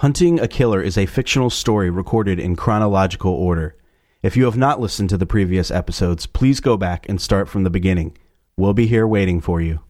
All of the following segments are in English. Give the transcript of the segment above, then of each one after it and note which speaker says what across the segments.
Speaker 1: Hunting a Killer is a fictional story recorded in chronological order. If you have not listened to the previous episodes, please go back and start from the beginning. We'll be here waiting for you.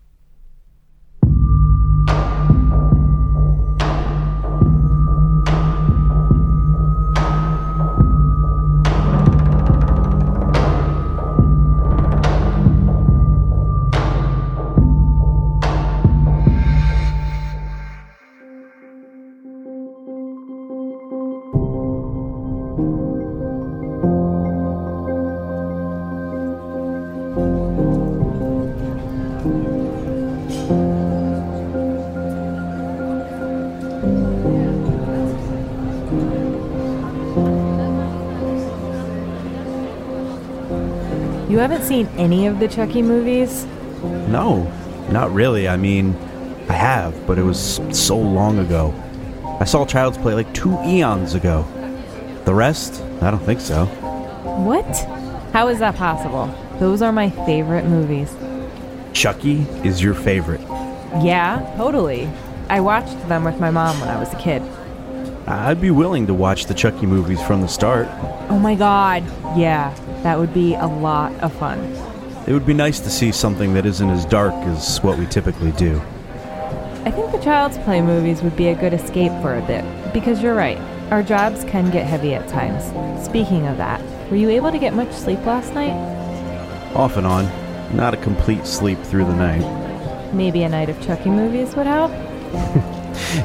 Speaker 2: Haven't seen any of the Chucky movies?
Speaker 1: No, not really. I mean, I have, but it was so long ago. I saw Child's Play like two eons ago. The rest? I don't think so.
Speaker 2: What? How is that possible? Those are my favorite movies.
Speaker 1: Chucky is your favorite.
Speaker 2: Yeah, totally. I watched them with my mom when I was a kid.
Speaker 1: I'd be willing to watch the Chucky movies from the start.
Speaker 2: Oh my god. Yeah, that would be a lot of fun.
Speaker 1: It would be nice to see something that isn't as dark as what we typically do.
Speaker 2: I think the Child's Play movies would be a good escape for a bit, because you're right. Our jobs can get heavy at times. Speaking of that, were you able to get much sleep last night?
Speaker 1: Off and on. Not a complete sleep through the night.
Speaker 2: Maybe a night of Chucky movies would help?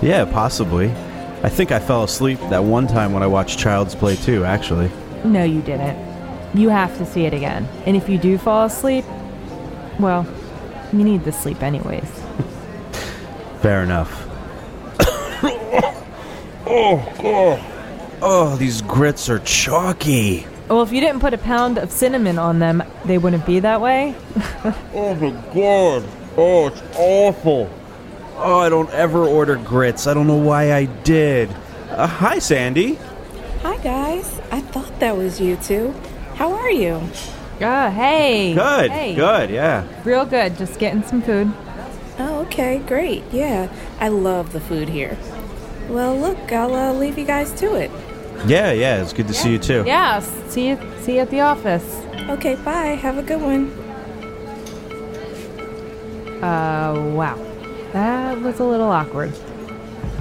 Speaker 1: Yeah, possibly. I think I fell asleep that one time when I watched Child's Play too, actually.
Speaker 2: No, you didn't. You have to see it again. And if you do fall asleep, well, you need the sleep anyways.
Speaker 1: Fair enough. oh, God. Oh, these grits are chalky.
Speaker 2: Well, if you didn't put a pound of cinnamon on them, they wouldn't be that way.
Speaker 1: Oh, my God. Oh, it's awful. Oh, I don't ever order grits. I don't know why I did. Uh, hi, Sandy.
Speaker 3: Hi guys, I thought that was you two. How are you?
Speaker 2: Ah, hey.
Speaker 1: Good,
Speaker 2: Hey.
Speaker 1: good, yeah.
Speaker 2: Real good. Just getting some food.
Speaker 3: Oh, okay, great. Yeah, I love the food here. Well, look, I'll uh, leave you guys to it.
Speaker 1: Yeah, yeah, it's good to see you too.
Speaker 2: Yeah, see you, see you at the office.
Speaker 3: Okay, bye. Have a good one.
Speaker 2: Uh, wow. That was a little awkward.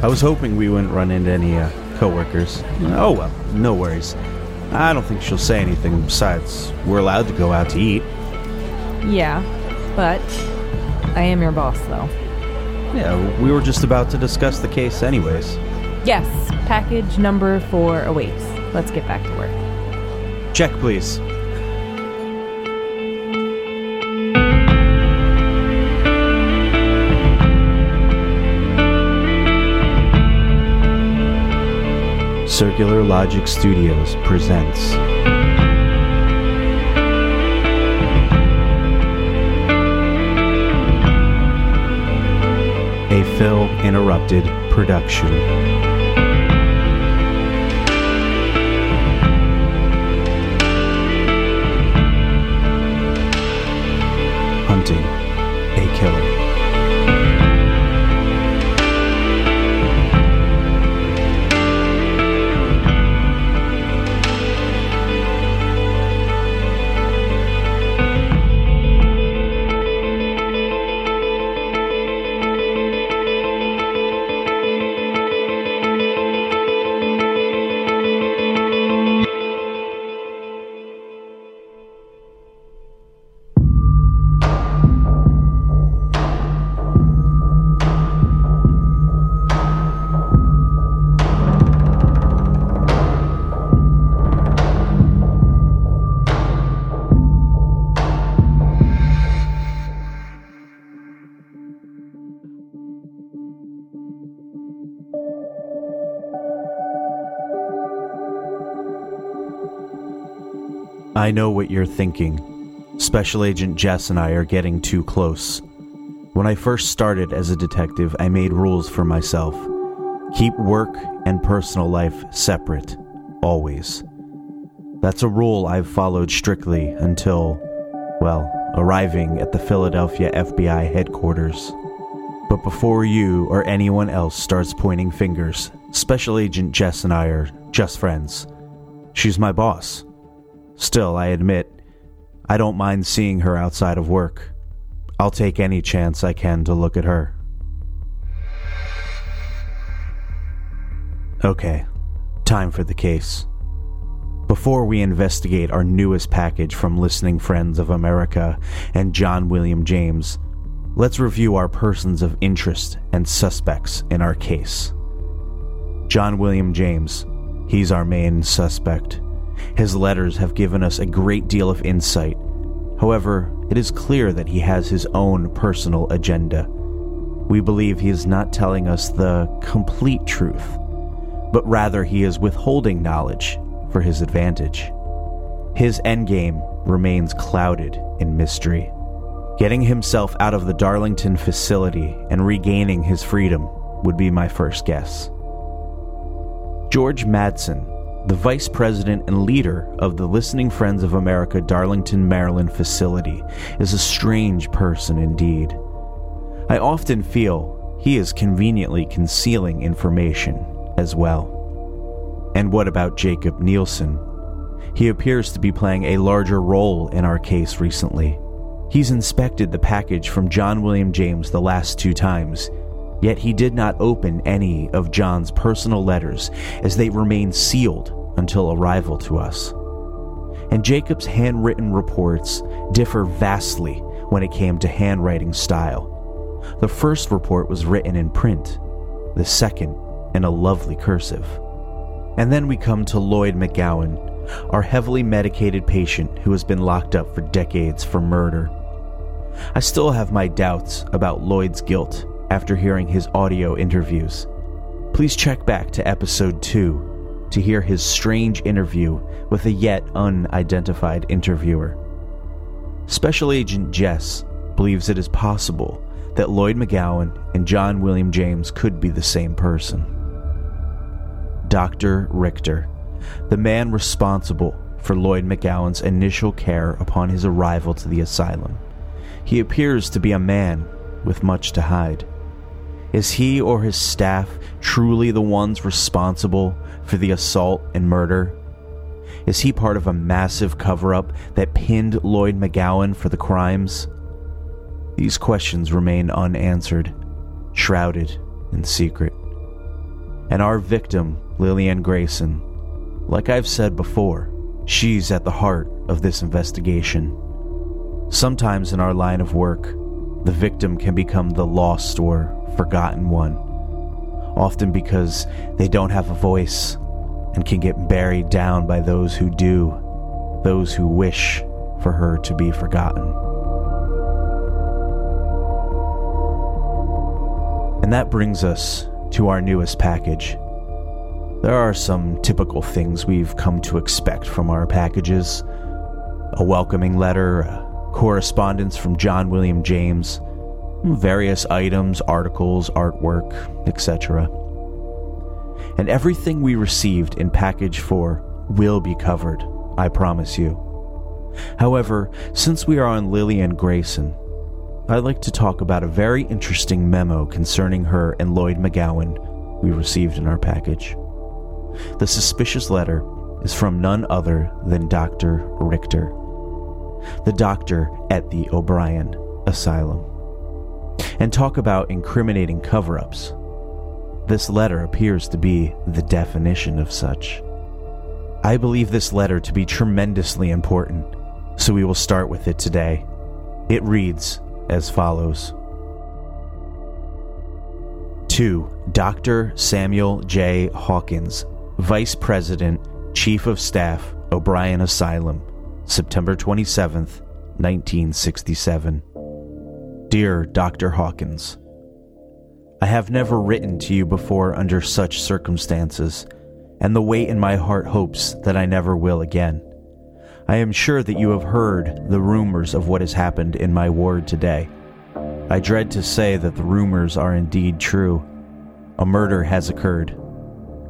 Speaker 1: I was hoping we wouldn't run into any uh, coworkers. Oh well, no worries. I don't think she'll say anything besides we're allowed to go out to eat.
Speaker 2: Yeah, but I am your boss, though.
Speaker 1: Yeah, we were just about to discuss the case anyways.
Speaker 2: Yes, package number four awaits. Let's get back to work.
Speaker 1: Check, please. Circular Logic Studios presents a Phil Interrupted production. I know what you're thinking. Special Agent Jess and I are getting too close. When I first started as a detective, I made rules for myself. Keep work and personal life separate, always. That's a rule I've followed strictly until, well, arriving at the Philadelphia FBI headquarters. But before you or anyone else starts pointing fingers, Special Agent Jess and I are just friends. She's my boss. Still, I admit, I don't mind seeing her outside of work. I'll take any chance I can to look at her. Okay, time for the case. Before we investigate our newest package from Listening Friends of America and John William James, let's review our persons of interest and suspects in our case. John William James, he's our main suspect. His letters have given us a great deal of insight. However, it is clear that he has his own personal agenda. We believe he is not telling us the complete truth, but rather he is withholding knowledge for his advantage. His endgame remains clouded in mystery. Getting himself out of the Darlington facility and regaining his freedom would be my first guess. George Madsen, the vice president and leader of the Listening Friends of America Darlington, Maryland facility, is a strange person indeed. I often feel he is conveniently concealing information as well. And what about Jacob Nielsen? He appears to be playing a larger role in our case recently. He's inspected the package from John William James the last two times, yet he did not open any of John's personal letters as they remain sealed until arrival to us. And Jacob's handwritten reports differ vastly when it came to handwriting style. The first report was written in print, the second in a lovely cursive. And then we come to Lloyd McGowan, our heavily medicated patient who has been locked up for decades for murder. I still have my doubts about Lloyd's guilt after hearing his audio interviews. Please check back to episode 2 to hear his strange interview with a yet unidentified interviewer. Special Agent Jess believes it is possible that Lloyd McGowan and John William James could be the same person. Dr. Richter, the man responsible for Lloyd McGowan's initial care upon his arrival to the asylum. He appears to be a man with much to hide. Is he or his staff truly the ones responsible for the assault and murder? Is he part of a massive cover up that pinned Lloyd McGowan for the crimes? These questions remain unanswered, shrouded in secret. And our victim Lillian Grayson. Like I've said before, she's at the heart of this investigation. Sometimes in our line of work, the victim can become the lost or forgotten one, often because they don't have a voice and can get buried down by those who do, those who wish for her to be forgotten. And that brings us to our newest package there are some typical things we've come to expect from our packages a welcoming letter, correspondence from John William James, various items, articles, artwork, etc. And everything we received in package 4 will be covered, I promise you. However, since we are on Lillian Grayson, I'd like to talk about a very interesting memo concerning her and Lloyd McGowan we received in our package. The suspicious letter is from none other than Dr. Richter, the doctor at the O'Brien Asylum. And talk about incriminating cover ups. This letter appears to be the definition of such. I believe this letter to be tremendously important, so we will start with it today. It reads as follows To Dr. Samuel J. Hawkins, Vice President, Chief of Staff, O'Brien Asylum, September 27th, 1967. Dear Dr. Hawkins, I have never written to you before under such circumstances, and the weight in my heart hopes that I never will again. I am sure that you have heard the rumors of what has happened in my ward today. I dread to say that the rumors are indeed true. A murder has occurred.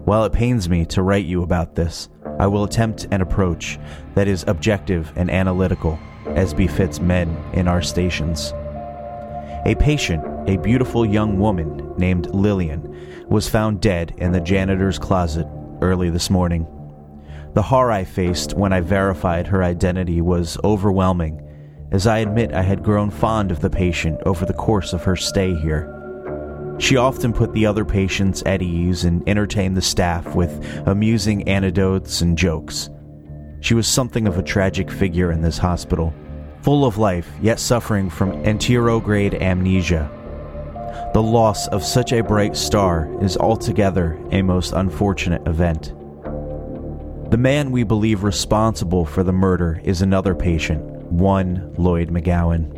Speaker 1: While it pains me to write you about this, I will attempt an approach that is objective and analytical, as befits men in our stations. A patient, a beautiful young woman named Lillian, was found dead in the janitor's closet early this morning. The horror I faced when I verified her identity was overwhelming, as I admit I had grown fond of the patient over the course of her stay here. She often put the other patients at ease and entertained the staff with amusing anecdotes and jokes. She was something of a tragic figure in this hospital, full of life, yet suffering from anterograde amnesia. The loss of such a bright star is altogether a most unfortunate event. The man we believe responsible for the murder is another patient, one Lloyd McGowan.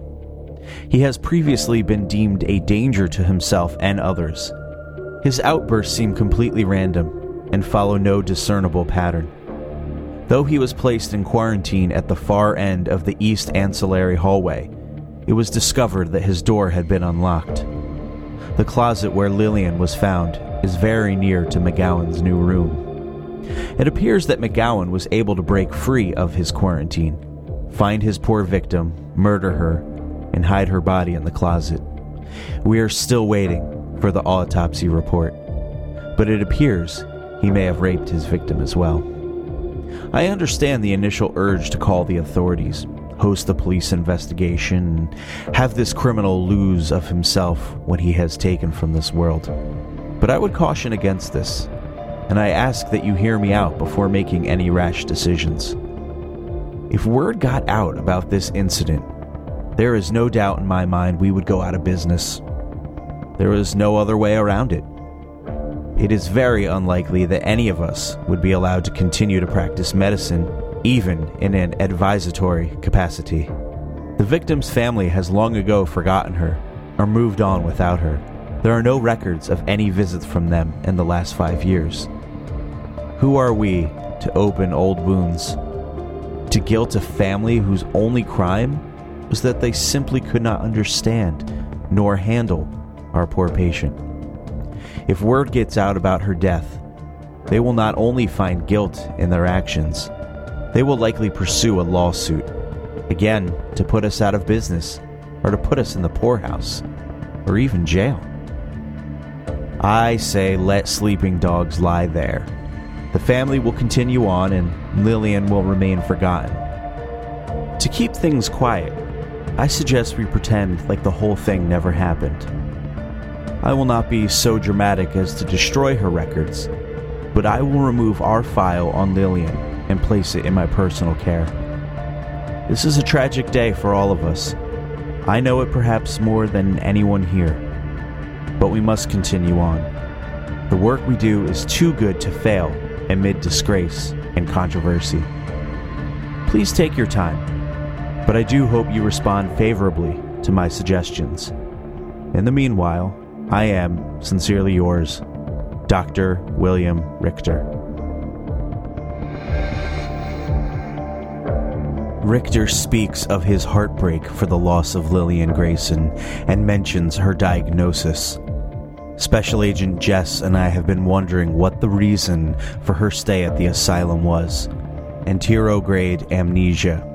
Speaker 1: He has previously been deemed a danger to himself and others. His outbursts seem completely random and follow no discernible pattern. Though he was placed in quarantine at the far end of the east ancillary hallway, it was discovered that his door had been unlocked. The closet where Lillian was found is very near to McGowan's new room. It appears that McGowan was able to break free of his quarantine, find his poor victim, murder her, and hide her body in the closet. We are still waiting for the autopsy report, but it appears he may have raped his victim as well. I understand the initial urge to call the authorities, host a police investigation, and have this criminal lose of himself when he has taken from this world. But I would caution against this, and I ask that you hear me out before making any rash decisions. If word got out about this incident, there is no doubt in my mind we would go out of business. There is no other way around it. It is very unlikely that any of us would be allowed to continue to practice medicine, even in an advisory capacity. The victim's family has long ago forgotten her or moved on without her. There are no records of any visits from them in the last five years. Who are we to open old wounds? To guilt a family whose only crime was that they simply could not understand nor handle our poor patient. If word gets out about her death, they will not only find guilt in their actions, they will likely pursue a lawsuit, again, to put us out of business, or to put us in the poorhouse, or even jail. I say let sleeping dogs lie there. The family will continue on and Lillian will remain forgotten. To keep things quiet, I suggest we pretend like the whole thing never happened. I will not be so dramatic as to destroy her records, but I will remove our file on Lillian and place it in my personal care. This is a tragic day for all of us. I know it perhaps more than anyone here, but we must continue on. The work we do is too good to fail amid disgrace and controversy. Please take your time but I do hope you respond favorably to my suggestions. In the meanwhile, I am sincerely yours, Dr. William Richter. Richter speaks of his heartbreak for the loss of Lillian Grayson and mentions her diagnosis. Special Agent Jess and I have been wondering what the reason for her stay at the asylum was. Anterograde amnesia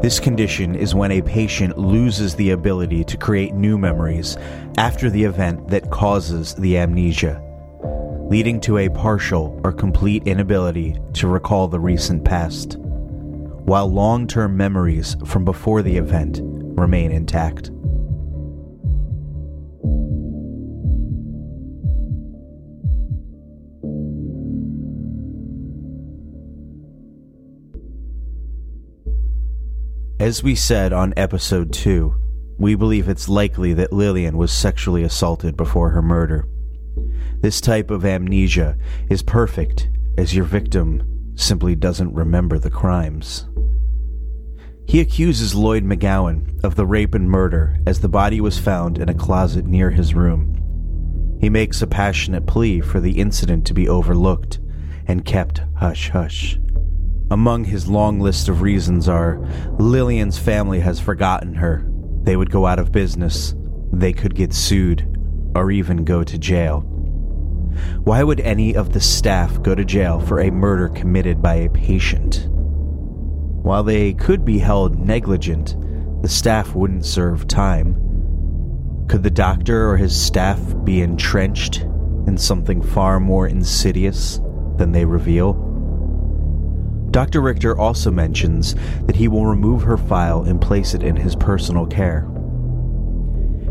Speaker 1: this condition is when a patient loses the ability to create new memories after the event that causes the amnesia, leading to a partial or complete inability to recall the recent past, while long term memories from before the event remain intact. As we said on episode 2, we believe it's likely that Lillian was sexually assaulted before her murder. This type of amnesia is perfect, as your victim simply doesn't remember the crimes. He accuses Lloyd McGowan of the rape and murder as the body was found in a closet near his room. He makes a passionate plea for the incident to be overlooked and kept hush hush. Among his long list of reasons are Lillian's family has forgotten her. They would go out of business. They could get sued, or even go to jail. Why would any of the staff go to jail for a murder committed by a patient? While they could be held negligent, the staff wouldn't serve time. Could the doctor or his staff be entrenched in something far more insidious than they reveal? Dr. Richter also mentions that he will remove her file and place it in his personal care.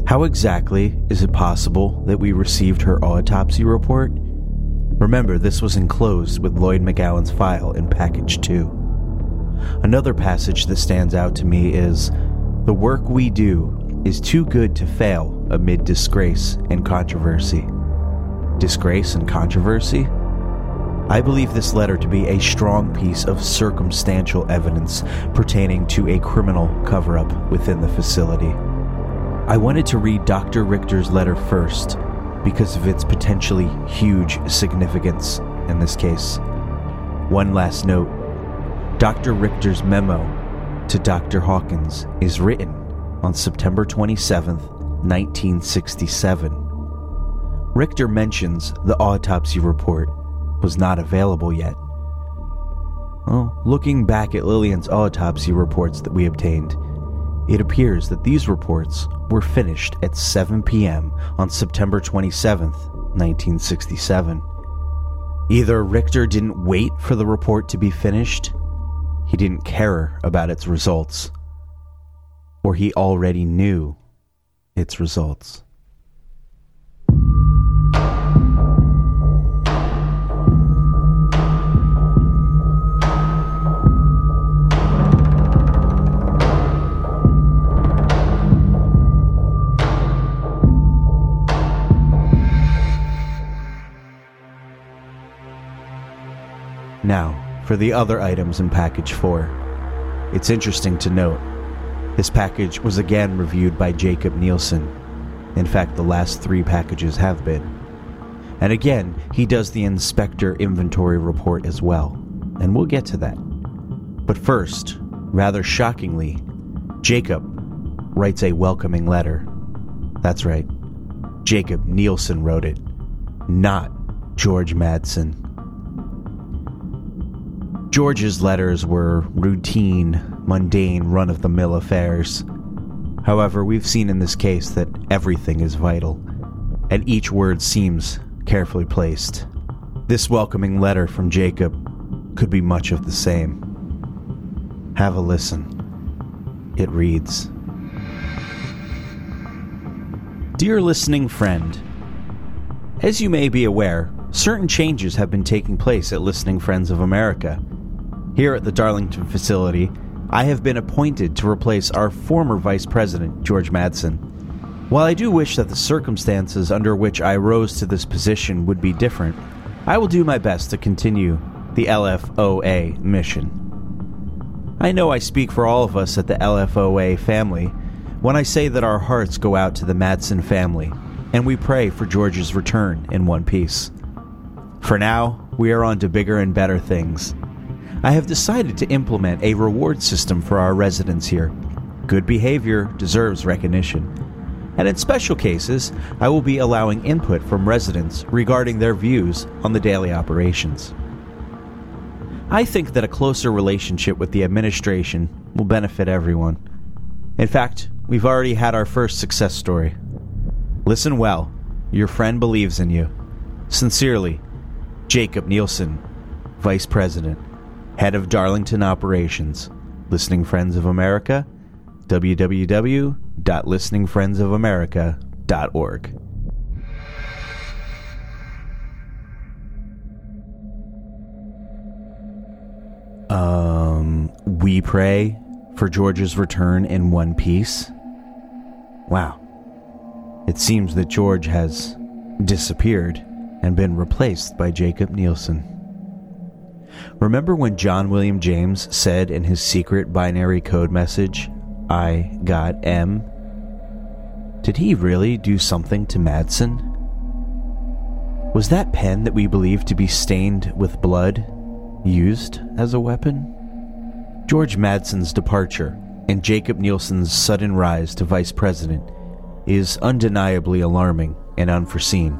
Speaker 1: How exactly is it possible that we received her autopsy report? Remember, this was enclosed with Lloyd McGowan's file in package 2. Another passage that stands out to me is The work we do is too good to fail amid disgrace and controversy. Disgrace and controversy? I believe this letter to be a strong piece of circumstantial evidence pertaining to a criminal cover up within the facility. I wanted to read Dr. Richter's letter first because of its potentially huge significance in this case. One last note Dr. Richter's memo to Dr. Hawkins is written on September 27, 1967. Richter mentions the autopsy report was not available yet. Well, looking back at Lillian's autopsy reports that we obtained, it appears that these reports were finished at 7 p.m. on September 27, 1967. Either Richter didn't wait for the report to be finished, he didn't care about its results, or he already knew its results. Now, for the other items in Package 4. It's interesting to note, this package was again reviewed by Jacob Nielsen. In fact, the last three packages have been. And again, he does the inspector inventory report as well, and we'll get to that. But first, rather shockingly, Jacob writes a welcoming letter. That's right, Jacob Nielsen wrote it, not George Madsen. George's letters were routine, mundane, run of the mill affairs. However, we've seen in this case that everything is vital, and each word seems carefully placed. This welcoming letter from Jacob could be much of the same. Have a listen. It reads Dear listening friend, as you may be aware, certain changes have been taking place at Listening Friends of America. Here at the Darlington facility, I have been appointed to replace our former Vice President, George Madsen. While I do wish that the circumstances under which I rose to this position would be different, I will do my best to continue the LFOA mission. I know I speak for all of us at the LFOA family when I say that our hearts go out to the Madsen family, and we pray for George's return in one piece. For now, we are on to bigger and better things. I have decided to implement a reward system for our residents here. Good behavior deserves recognition. And in special cases, I will be allowing input from residents regarding their views on the daily operations. I think that a closer relationship with the administration will benefit everyone. In fact, we've already had our first success story. Listen well, your friend believes in you. Sincerely, Jacob Nielsen, Vice President head of Darlington Operations, Listening Friends of America, www.listeningfriendsofamerica.org. Um, we pray for George's return in one piece. Wow. It seems that George has disappeared and been replaced by Jacob Nielsen. Remember when John William James said in his secret binary code message, I got M? Did he really do something to Madsen? Was that pen that we believe to be stained with blood used as a weapon? George Madsen's departure and Jacob Nielsen's sudden rise to vice president is undeniably alarming and unforeseen.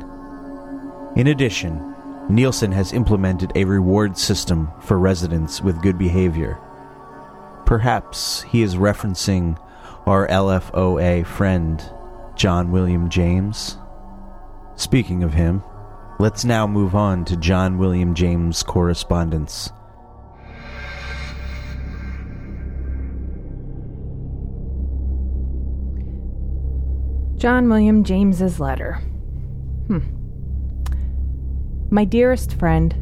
Speaker 1: In addition, Nielsen has implemented a reward system for residents with good behavior. Perhaps he is referencing our LFOA friend, John William James. Speaking of him, let's now move on to John William James' correspondence.
Speaker 2: John William James's letter. Hmm. My dearest friend,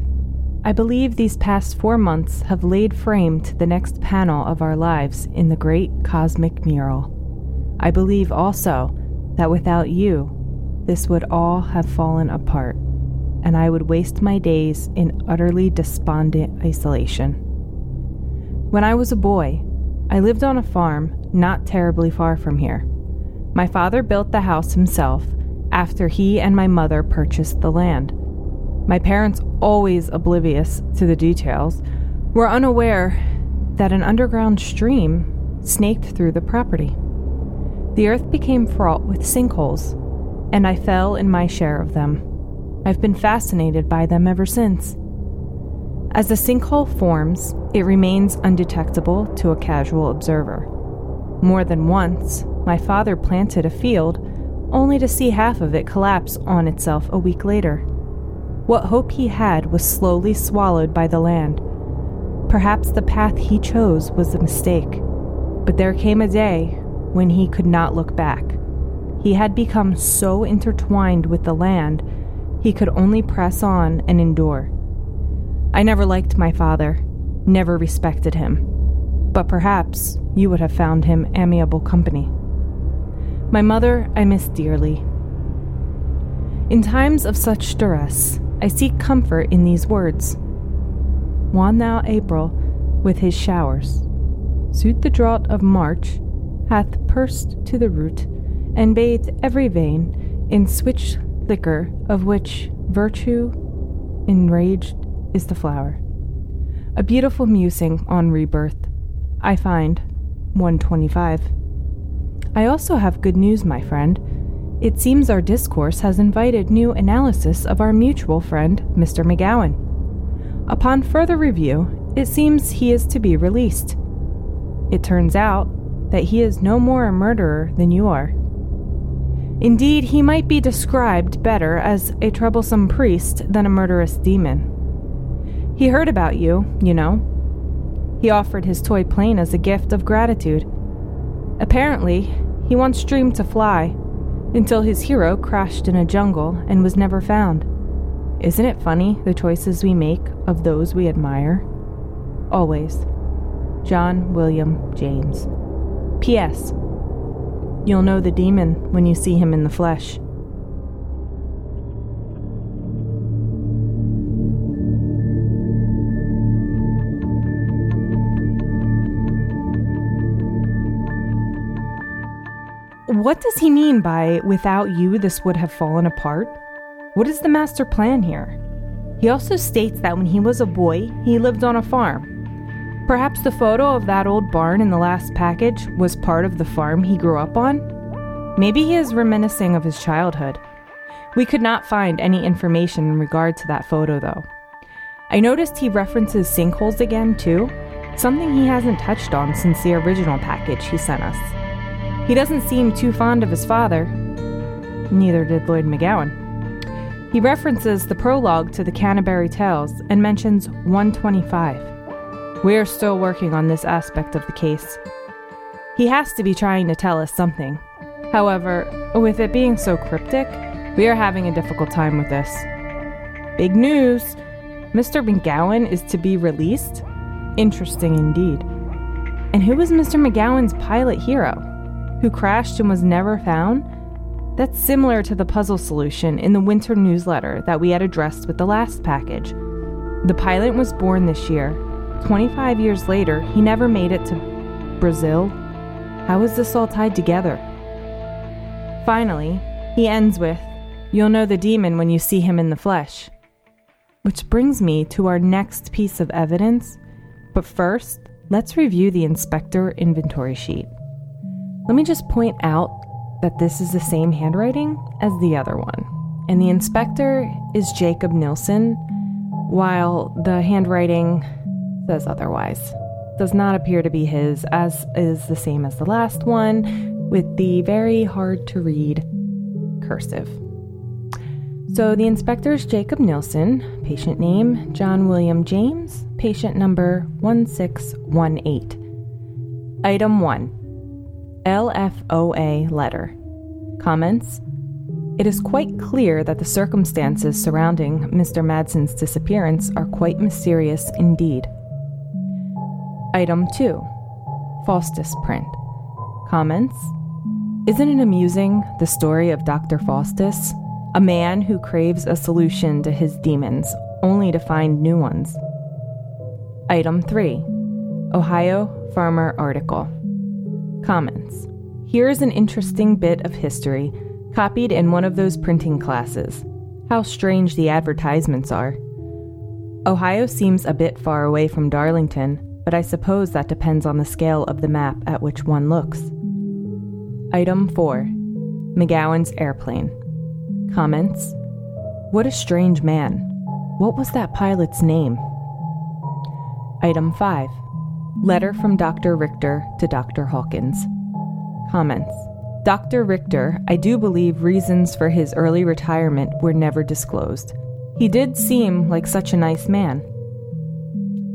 Speaker 2: I believe these past four months have laid frame to the next panel of our lives in the great cosmic mural. I believe also that without you, this would all have fallen apart, and I would waste my days in utterly despondent isolation. When I was a boy, I lived on a farm not terribly far from here. My father built the house himself after he and my mother purchased the land. My parents, always oblivious to the details, were unaware that an underground stream snaked through the property. The earth became fraught with sinkholes, and I fell in my share of them. I've been fascinated by them ever since. As the sinkhole forms, it remains undetectable to a casual observer. More than once, my father planted a field, only to see half of it collapse on itself a week later. What hope he had was slowly swallowed by the land. Perhaps the path he chose was a mistake, but there came a day when he could not look back. He had become so intertwined with the land, he could only press on and endure. I never liked my father, never respected him, but perhaps you would have found him amiable company. My mother I miss dearly. In times of such duress, I seek comfort in these words. Wan thou April with his showers, suit the drought of March, hath pursed to the root, and bathed every vein in switch liquor of which virtue enraged is the flower. A beautiful musing on rebirth. I find 125. I also have good news, my friend. It seems our discourse has invited new analysis of our mutual friend, Mr. McGowan. Upon further review, it seems he is to be released. It turns out that he is no more a murderer than you are. Indeed, he might be described better as a troublesome priest than a murderous demon. He heard about you, you know. He offered his toy plane as a gift of gratitude. Apparently, he once dreamed to fly, until his hero crashed in a jungle and was never found. Isn't it funny the choices we make of those we admire? Always. John William James. P.S. You'll know the demon when you see him in the flesh. What does he mean by, without you, this would have fallen apart? What is the master plan here? He also states that when he was a boy, he lived on a farm. Perhaps the photo of that old barn in the last package was part of the farm he grew up on? Maybe he is reminiscing of his childhood. We could not find any information in regard to that photo, though. I noticed he references sinkholes again, too, something he hasn't touched on since the original package he sent us. He doesn't seem too fond of his father. Neither did Lloyd McGowan. He references the prologue to the Canterbury Tales and mentions 125. We are still working on this aspect of the case. He has to be trying to tell us something. However, with it being so cryptic, we are having a difficult time with this. Big news! Mr. McGowan is to be released? Interesting indeed. And who was Mr. McGowan's pilot hero? Who crashed and was never found? That's similar to the puzzle solution in the winter newsletter that we had addressed with the last package. The pilot was born this year. 25 years later, he never made it to Brazil. How is this all tied together? Finally, he ends with, You'll know the demon when you see him in the flesh. Which brings me to our next piece of evidence. But first, let's review the inspector inventory sheet. Let me just point out that this is the same handwriting as the other one, and the inspector is Jacob Nielsen, while the handwriting says otherwise. Does not appear to be his, as is the same as the last one. with the very hard to read cursive. So the inspector is Jacob Nielsen, patient name John William James, patient number 1618. Item 1 LFOA letter. Comments It is quite clear that the circumstances surrounding Mr. Madsen's disappearance are quite mysterious indeed. Item 2 Faustus print. Comments Isn't it amusing, the story of Dr. Faustus? a man who craves a solution to his demons, only to find new ones. Item 3 Ohio Farmer article. Comments. Here's an interesting bit of history copied in one of those printing classes. How strange the advertisements are. Ohio seems a bit far away from Darlington, but I suppose that depends on the scale of the map at which one looks. Item 4 McGowan's Airplane. Comments What a strange man. What was that pilot's name? Item 5 Letter from Dr. Richter to Dr. Hawkins. Comments Dr. Richter, I do believe reasons for his early retirement were never disclosed. He did seem like such a nice man.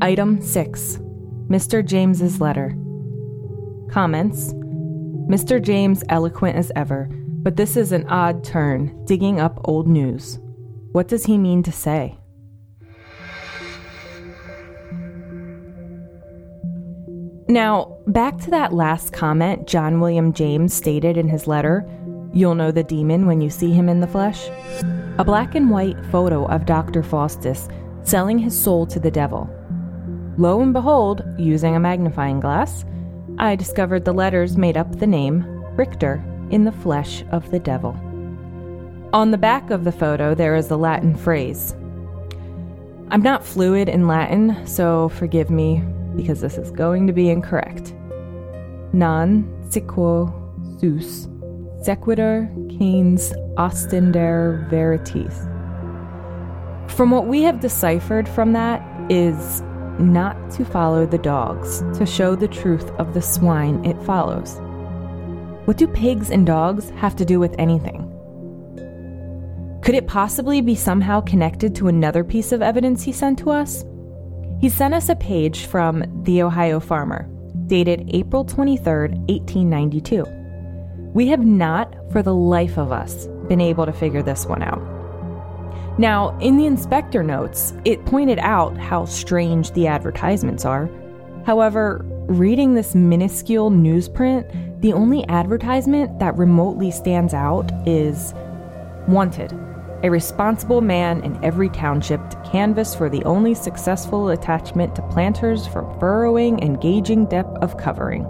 Speaker 2: Item 6 Mr. James's letter. Comments Mr. James eloquent as ever but this is an odd turn, digging up old news. What does he mean to say? Now, back to that last comment John William James stated in his letter You'll know the demon when you see him in the flesh. A black and white photo of Dr. Faustus selling his soul to the devil. Lo and behold, using a magnifying glass, I discovered the letters made up the name Richter in the flesh of the devil. On the back of the photo, there is a Latin phrase. I'm not fluid in Latin, so forgive me because this is going to be incorrect. Non sequo sus, sequitur canes ostender veritas. From what we have deciphered from that is not to follow the dogs, to show the truth of the swine it follows. What do pigs and dogs have to do with anything? Could it possibly be somehow connected to another piece of evidence he sent to us? He sent us a page from The Ohio Farmer, dated April 23, 1892. We have not, for the life of us, been able to figure this one out. Now, in the inspector notes, it pointed out how strange the advertisements are. However, reading this minuscule newsprint the only advertisement that remotely stands out is Wanted, a responsible man in every township to canvass for the only successful attachment to planters for furrowing and gauging depth of covering.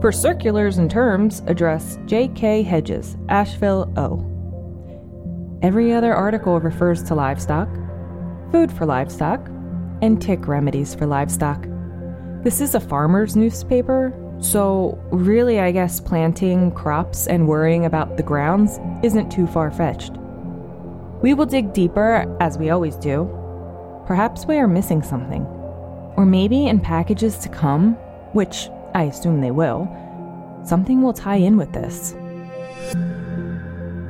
Speaker 2: For circulars and terms, address J.K. Hedges, Asheville, O. Every other article refers to livestock, food for livestock, and tick remedies for livestock. This is a farmer's newspaper, so, really, I guess planting crops and worrying about the grounds isn't too far fetched. We will dig deeper, as we always do. Perhaps we are missing something. Or maybe in packages to come, which I assume they will, something will tie in with this.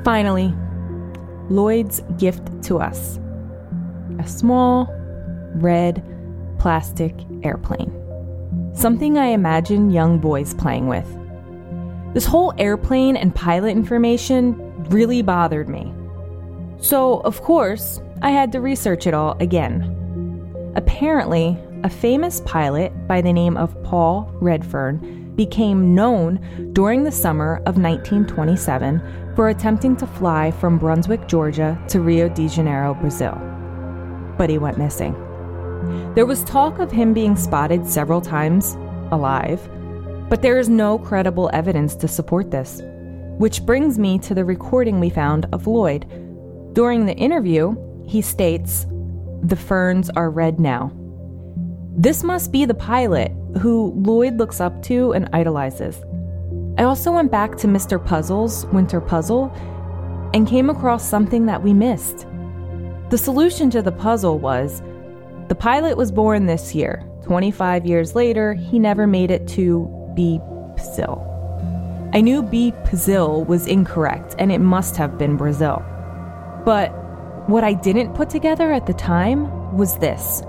Speaker 2: Finally, Lloyd's gift to us a small, red, plastic airplane something I imagine young boys playing with. This whole airplane and pilot information really bothered me. So, of course, I had to research it all again. Apparently, a famous pilot by the name of Paul Redfern became known during the summer of 1927 for attempting to fly from Brunswick, Georgia to Rio de Janeiro, Brazil. But he went missing. There was talk of him being spotted several times alive, but there is no credible evidence to support this. Which brings me to the recording we found of Lloyd. During the interview, he states, The ferns are red now. This must be the pilot who Lloyd looks up to and idolizes. I also went back to Mr. Puzzle's Winter Puzzle and came across something that we missed. The solution to the puzzle was the pilot was born this year. 25 years later, he never made it to be still. I knew B. Pazil was incorrect and it must have been Brazil. But what I didn't put together at the time was this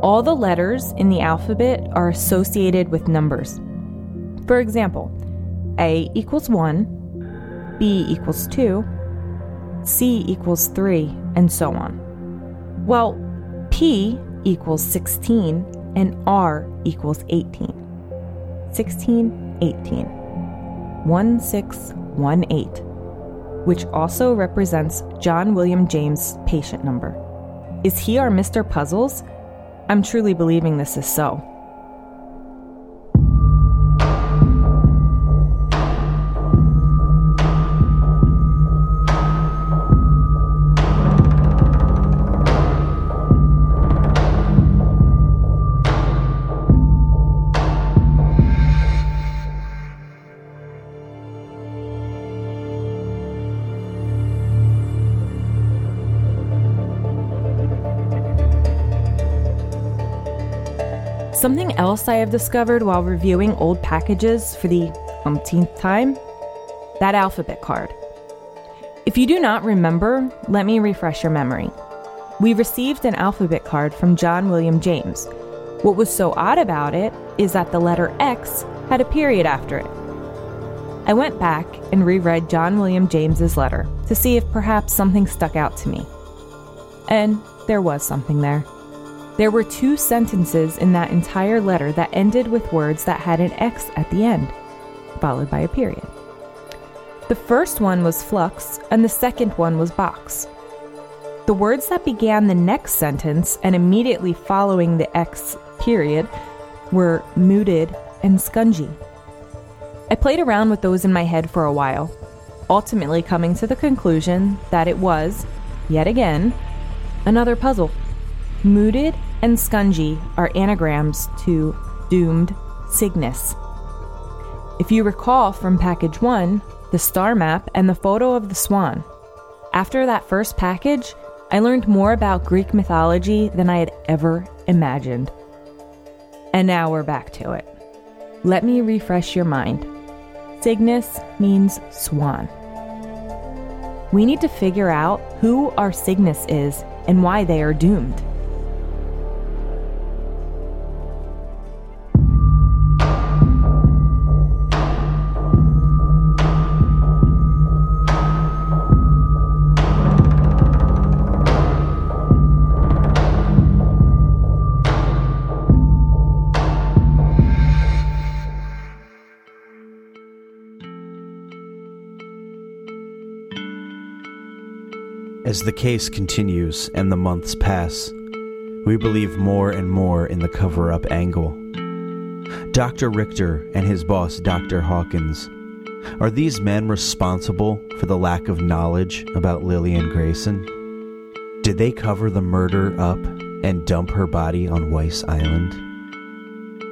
Speaker 2: all the letters in the alphabet are associated with numbers. For example, A equals 1, B equals 2, C equals 3, and so on. Well, P equals 16 and R equals 18. 16, 18. 1618, which also represents John William James' patient number. Is he our Mr. Puzzles? I'm truly believing this is so. Else I have discovered while reviewing old packages for the umpteenth time that alphabet card. If you do not remember, let me refresh your memory. We received an alphabet card from John William James. What was so odd about it is that the letter X had a period after it. I went back and reread John William James's letter to see if perhaps something stuck out to me. And there was something there. There were two sentences in that entire letter that ended with words that had an X at the end, followed by a period. The first one was flux, and the second one was box. The words that began the next sentence and immediately following the X period were mooted and scungy. I played around with those in my head for a while, ultimately coming to the conclusion that it was, yet again, another puzzle. Mooted and Scungy are anagrams to doomed Cygnus. If you recall from package one, the star map and the photo of the swan. After that first package, I learned more about Greek mythology than I had ever imagined. And now we're back to it. Let me refresh your mind. Cygnus means swan. We need to figure out who our Cygnus is and why they are doomed.
Speaker 1: As the case continues and the months pass, we believe more and more in the cover up angle. Dr. Richter and his boss, Dr. Hawkins, are these men responsible for the lack of knowledge about Lillian Grayson? Did they cover the murder up and dump her body on Weiss Island?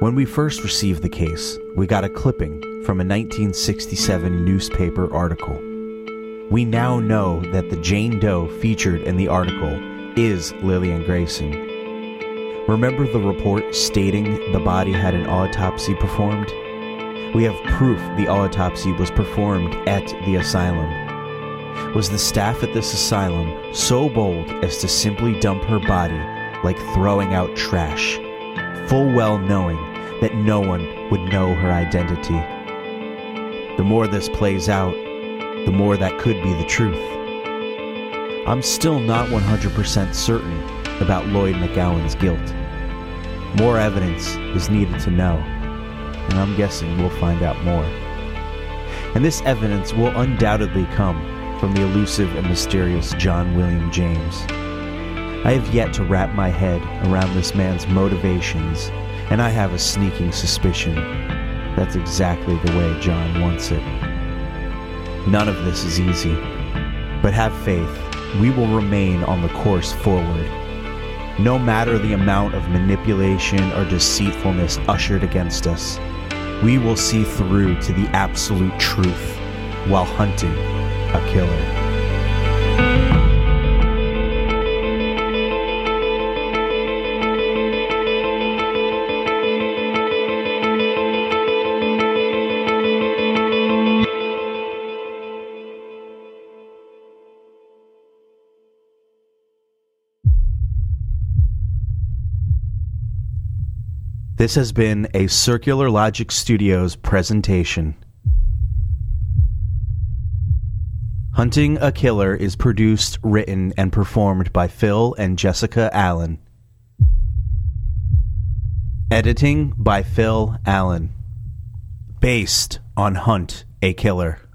Speaker 1: When we first received the case, we got a clipping from a 1967 newspaper article. We now know that the Jane Doe featured in the article is Lillian Grayson. Remember the report stating the body had an autopsy performed? We have proof the autopsy was performed at the asylum. Was the staff at this asylum so bold as to simply dump her body like throwing out trash, full well knowing that no one would know her identity? The more this plays out, the more that could be the truth. I'm still not 100% certain about Lloyd McGowan's guilt. More evidence is needed to know, and I'm guessing we'll find out more. And this evidence will undoubtedly come from the elusive and mysterious John William James. I have yet to wrap my head around this man's motivations, and I have a sneaking suspicion that's exactly the way John wants it. None of this is easy. But have faith, we will remain on the course forward. No matter the amount of manipulation or deceitfulness ushered against us, we will see through to the absolute truth while hunting a killer. This has been a Circular Logic Studios presentation. Hunting a Killer is produced, written, and performed by Phil and Jessica Allen. Editing by Phil Allen. Based on Hunt a Killer.